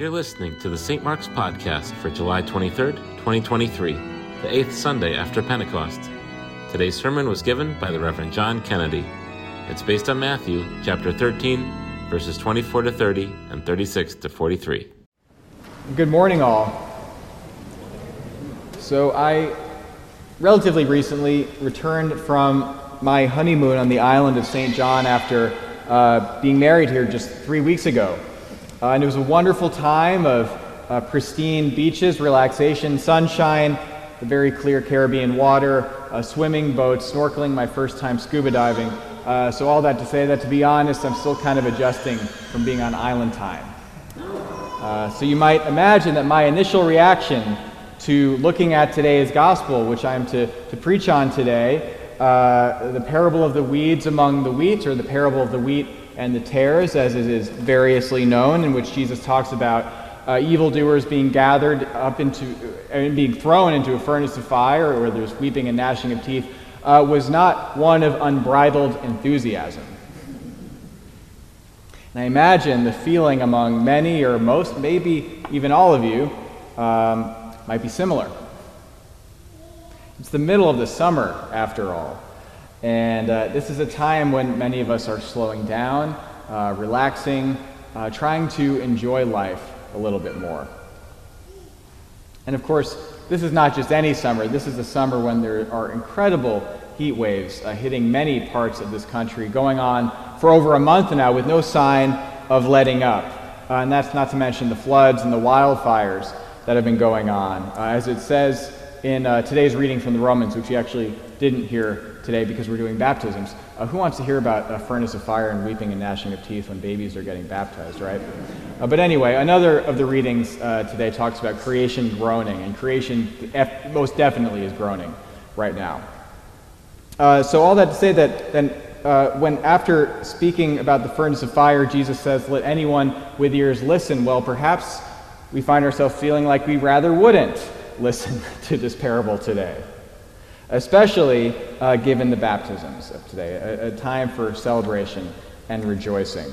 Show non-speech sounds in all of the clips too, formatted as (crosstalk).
You're listening to the St. Mark's Podcast for July 23rd, 2023, the eighth Sunday after Pentecost. Today's sermon was given by the Reverend John Kennedy. It's based on Matthew chapter 13, verses 24 to 30 and 36 to 43. Good morning, all. So, I relatively recently returned from my honeymoon on the island of St. John after uh, being married here just three weeks ago. Uh, and it was a wonderful time of uh, pristine beaches, relaxation, sunshine, the very clear Caribbean water, uh, swimming, boats, snorkeling, my first time scuba diving. Uh, so, all that to say that, to be honest, I'm still kind of adjusting from being on island time. Uh, so, you might imagine that my initial reaction to looking at today's gospel, which I'm to, to preach on today, uh, the parable of the weeds among the wheat, or the parable of the wheat and the tares, as it is variously known, in which Jesus talks about uh, evildoers being gathered up into and uh, being thrown into a furnace of fire, where there's weeping and gnashing of teeth, uh, was not one of unbridled enthusiasm. And I imagine the feeling among many or most, maybe even all of you, um, might be similar. It's the middle of the summer, after all. And uh, this is a time when many of us are slowing down, uh, relaxing, uh, trying to enjoy life a little bit more. And of course, this is not just any summer. This is a summer when there are incredible heat waves uh, hitting many parts of this country, going on for over a month now with no sign of letting up. Uh, and that's not to mention the floods and the wildfires that have been going on. Uh, as it says in today's reading from the Romans, which we actually didn't hear today because we're doing baptisms. Uh, who wants to hear about a furnace of fire and weeping and gnashing of teeth when babies are getting baptized, right? Uh, but anyway, another of the readings uh, today talks about creation groaning, and creation F- most definitely is groaning right now. Uh, so all that to say that then uh, when after speaking about the furnace of fire, Jesus says, "Let anyone with ears listen." Well, perhaps we find ourselves feeling like we rather wouldn't listen (laughs) to this parable today especially uh, given the baptisms of today, a, a time for celebration and rejoicing.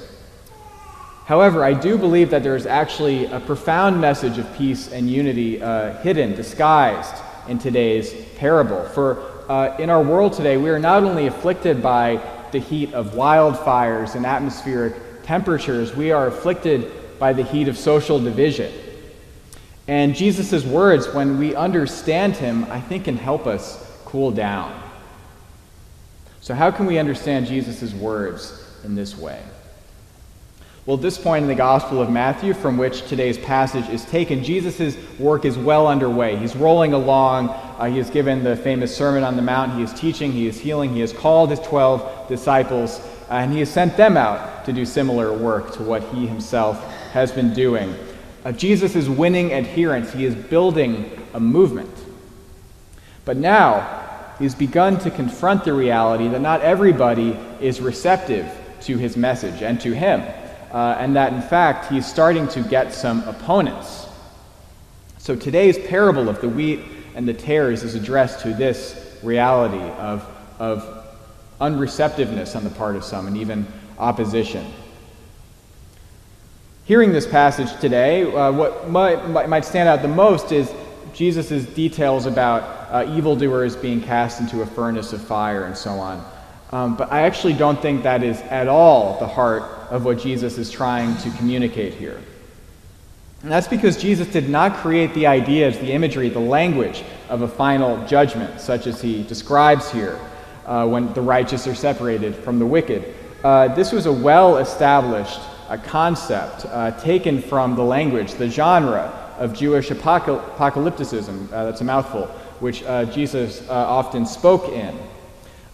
However, I do believe that there is actually a profound message of peace and unity uh, hidden, disguised in today's parable. For uh, in our world today, we are not only afflicted by the heat of wildfires and atmospheric temperatures, we are afflicted by the heat of social division. And Jesus' words, when we understand him, I think can help us cool down. So, how can we understand Jesus' words in this way? Well, at this point in the Gospel of Matthew, from which today's passage is taken, Jesus' work is well underway. He's rolling along. Uh, he has given the famous Sermon on the Mount. He is teaching, he is healing, he has called his 12 disciples, and he has sent them out to do similar work to what he himself has been doing. Uh, Jesus is winning adherents, he is building a movement. But now, he's begun to confront the reality that not everybody is receptive to his message and to him, uh, and that in fact he's starting to get some opponents. So today's parable of the wheat and the tares is addressed to this reality of, of unreceptiveness on the part of some and even opposition. Hearing this passage today, uh, what might, might stand out the most is Jesus' details about uh, evildoers being cast into a furnace of fire and so on. Um, but I actually don't think that is at all the heart of what Jesus is trying to communicate here. And that's because Jesus did not create the ideas, the imagery, the language of a final judgment, such as he describes here uh, when the righteous are separated from the wicked. Uh, this was a well established uh, concept uh, taken from the language, the genre of Jewish apocalypticism. Uh, that's a mouthful which uh, Jesus uh, often spoke in.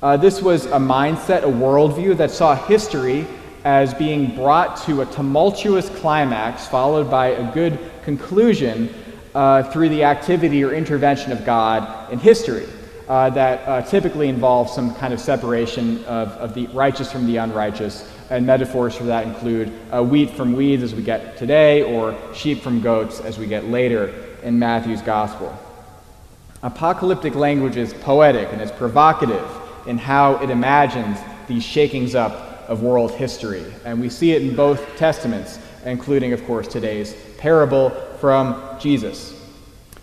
Uh, this was a mindset, a worldview that saw history as being brought to a tumultuous climax followed by a good conclusion uh, through the activity or intervention of God in history. That typically involves some kind of separation of, of the righteous from the unrighteous, and metaphors for that include wheat from weeds as we get today, or sheep from goats as we get later in Matthew's gospel. Apocalyptic language is poetic and it's provocative in how it imagines these shakings up of world history. And we see it in both testaments, including, of course, today's parable from Jesus.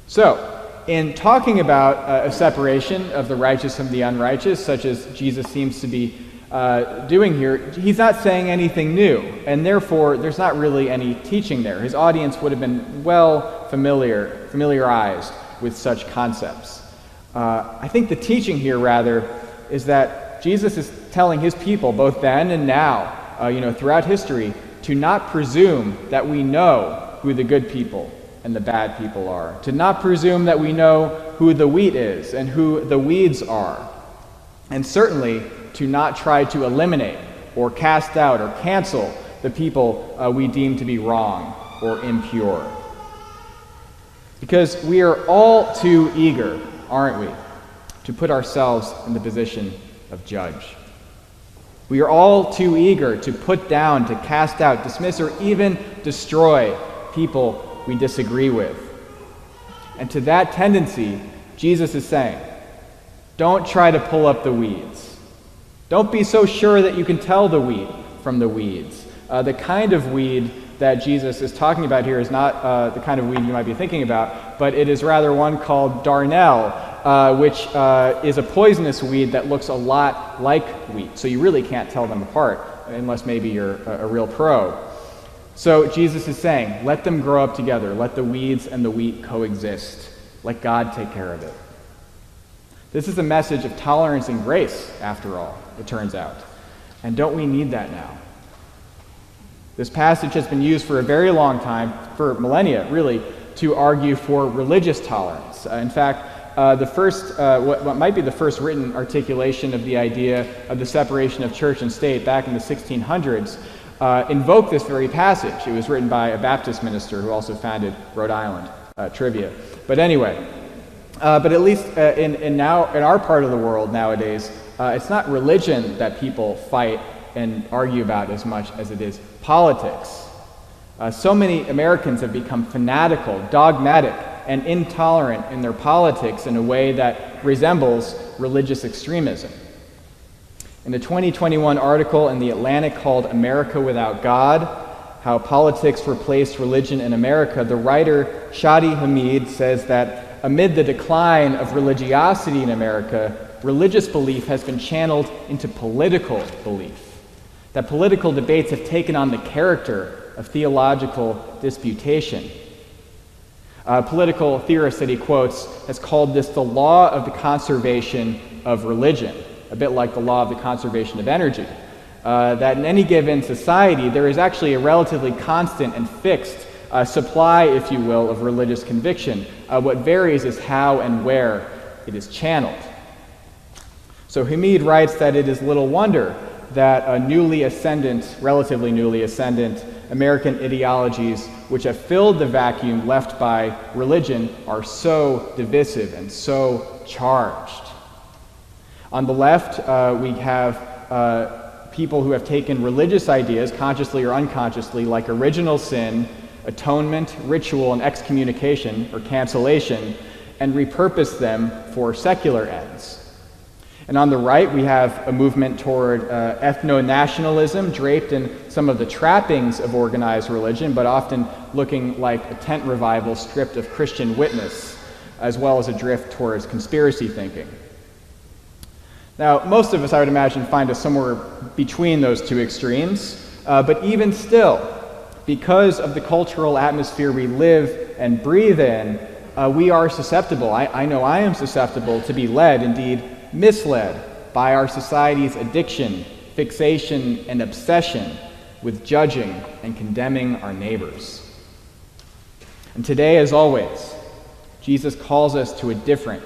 So, in talking about uh, a separation of the righteous from the unrighteous, such as Jesus seems to be uh, doing here, he's not saying anything new, and therefore there's not really any teaching there. His audience would have been well familiar, familiarized with such concepts. Uh, I think the teaching here, rather, is that Jesus is telling his people, both then and now, uh, you know, throughout history, to not presume that we know who the good people and the bad people are, to not presume that we know who the wheat is and who the weeds are, and certainly to not try to eliminate or cast out or cancel the people uh, we deem to be wrong or impure. Because we are all too eager, aren't we, to put ourselves in the position of judge. We are all too eager to put down, to cast out, dismiss, or even destroy people we disagree with. And to that tendency, Jesus is saying, don't try to pull up the weeds. Don't be so sure that you can tell the wheat from the weeds. Uh, the kind of weed that Jesus is talking about here is not uh, the kind of weed you might be thinking about, but it is rather one called darnel, uh, which uh, is a poisonous weed that looks a lot like wheat. So you really can't tell them apart unless maybe you're a, a real pro. So Jesus is saying, let them grow up together. Let the weeds and the wheat coexist. Let God take care of it. This is a message of tolerance and grace, after all, it turns out. And don't we need that now? This passage has been used for a very long time, for millennia, really, to argue for religious tolerance. Uh, in fact, uh, the first, uh, what, what, might be the first written articulation of the idea of the separation of church and state back in the 1600s uh, invoke this very passage. It was written by a Baptist minister who also founded Rhode Island. Uh, trivia. But anyway, uh, but at least uh, in, in, now, in our part of the world nowadays, uh, it's not religion that people fight and argue about as much as it is politics. Uh, so many Americans have become fanatical, dogmatic, and intolerant in their politics in a way that resembles religious extremism. In a 2021 article in The Atlantic called America Without God How Politics Replaced Religion in America, the writer Shadi Hamid says that amid the decline of religiosity in America, religious belief has been channeled into political belief. That political debates have taken on the character of theological disputation. A political theorist that he quotes has called this the law of the conservation of religion a bit like the law of the conservation of energy. Uh, that in any given society, there is actually a relatively constant and fixed uh, supply, if you will, of religious conviction. Uh, what varies is how and where it is channeled. So Hamid writes that it is little wonder that a newly ascendant, relatively newly ascendant, American ideologies which have filled the vacuum left by religion are so divisive and so charged. On the left, uh, we have uh, people who have taken religious ideas, consciously or unconsciously, like original sin, atonement, ritual, and excommunication or cancellation, and repurposed them for secular ends. And on the right, we have a movement toward uh, ethno nationalism, draped in some of the trappings of organized religion, but often looking like a tent revival stripped of Christian witness, as well as a drift towards conspiracy thinking. Now, most of us, I would imagine, find us somewhere between those two extremes, uh, but even still, because of the cultural atmosphere we live and breathe in, uh, we are susceptible. I, I know I am susceptible to be led, indeed misled, by our society's addiction, fixation, and obsession with judging and condemning our neighbors. And today, as always, Jesus calls us to a different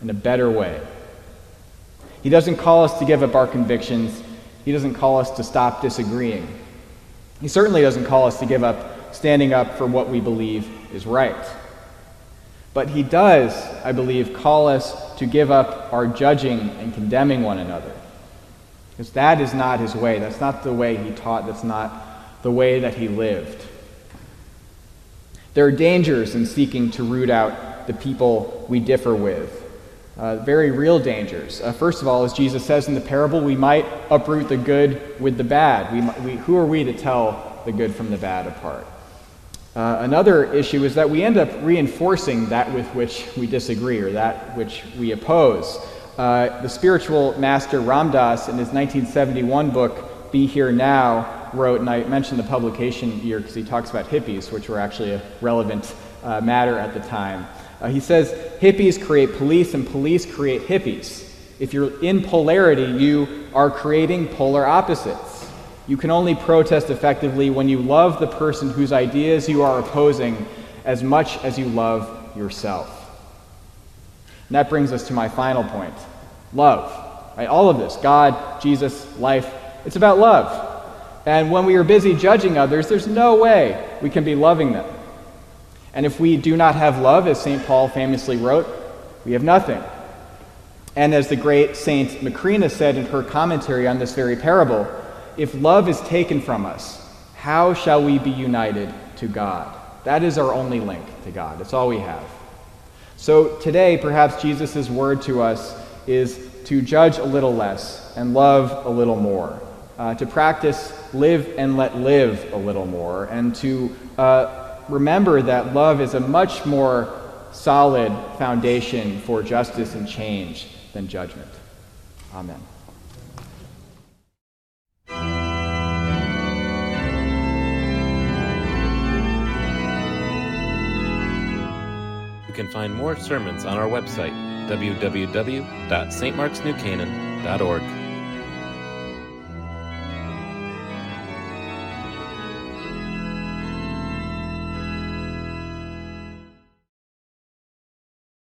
and a better way. He doesn't call us to give up our convictions. He doesn't call us to stop disagreeing. He certainly doesn't call us to give up standing up for what we believe is right. But he does, I believe, call us to give up our judging and condemning one another. Because that is not his way. That's not the way he taught. That's not the way that he lived. There are dangers in seeking to root out the people we differ with uh, very real dangers. Uh, first of all, as Jesus says in the parable, we might uproot the good with the bad. We, we, who are we to tell the good from the bad apart? Uh, another issue is that we end up reinforcing that with which we disagree or that which we oppose. Uh, the spiritual master Ram Dass, in his 1971 book, Be Here Now, wrote, and I mentioned the publication year because he talks about hippies, which were actually a relevant uh, matter at the time. Uh, he says hippies create police and police create hippies. If you're in polarity, you are creating polar opposites. You can only protest effectively when you love the person whose ideas you are opposing as much as you love yourself. And that brings us to my final point love. Right? All of this God, Jesus, life it's about love. And when we are busy judging others, there's no way we can be loving them. And if we do not have love, as St. Paul famously wrote, we have nothing. And as the great Saint Macrina said in her commentary on this very parable, if love is taken from us, how shall we be united to God? That is our only link to God. It's all we have. So today, perhaps Jesus' word to us is to judge a little less and love a little more, uh, to practice live and let live a little more, and to uh, remember that love is a much more solid foundation for justice and change than judgment. Amen. You can find more sermons on our website, www.stmarksnewcanaan.org.